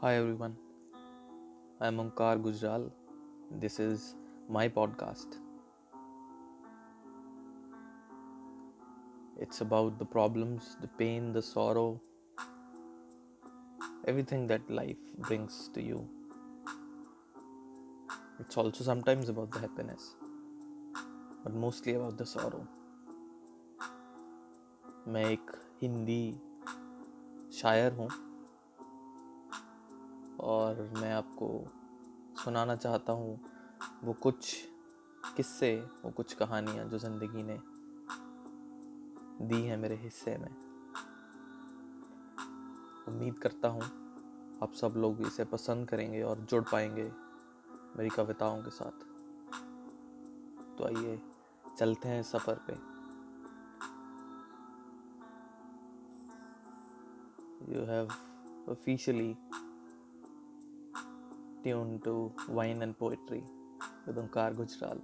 Hi everyone, I'm Omkar Gujral. This is my podcast. It's about the problems, the pain, the sorrow, everything that life brings to you. It's also sometimes about the happiness, but mostly about the sorrow. मैं एक हिंदी शायर हूँ और मैं आपको सुनाना चाहता हूँ वो कुछ किस्से, वो कुछ कहानियाँ जो ज़िंदगी ने दी हैं मेरे हिस्से में। उम्मीद करता हूँ आप सब लोग इसे पसंद करेंगे और जुड़ पाएँगे मेरी कविताओं के साथ। तो आइए, चलते हैं सफ़र पे। You have officially tune to wine and poetry విదం కార్ గుజరాల్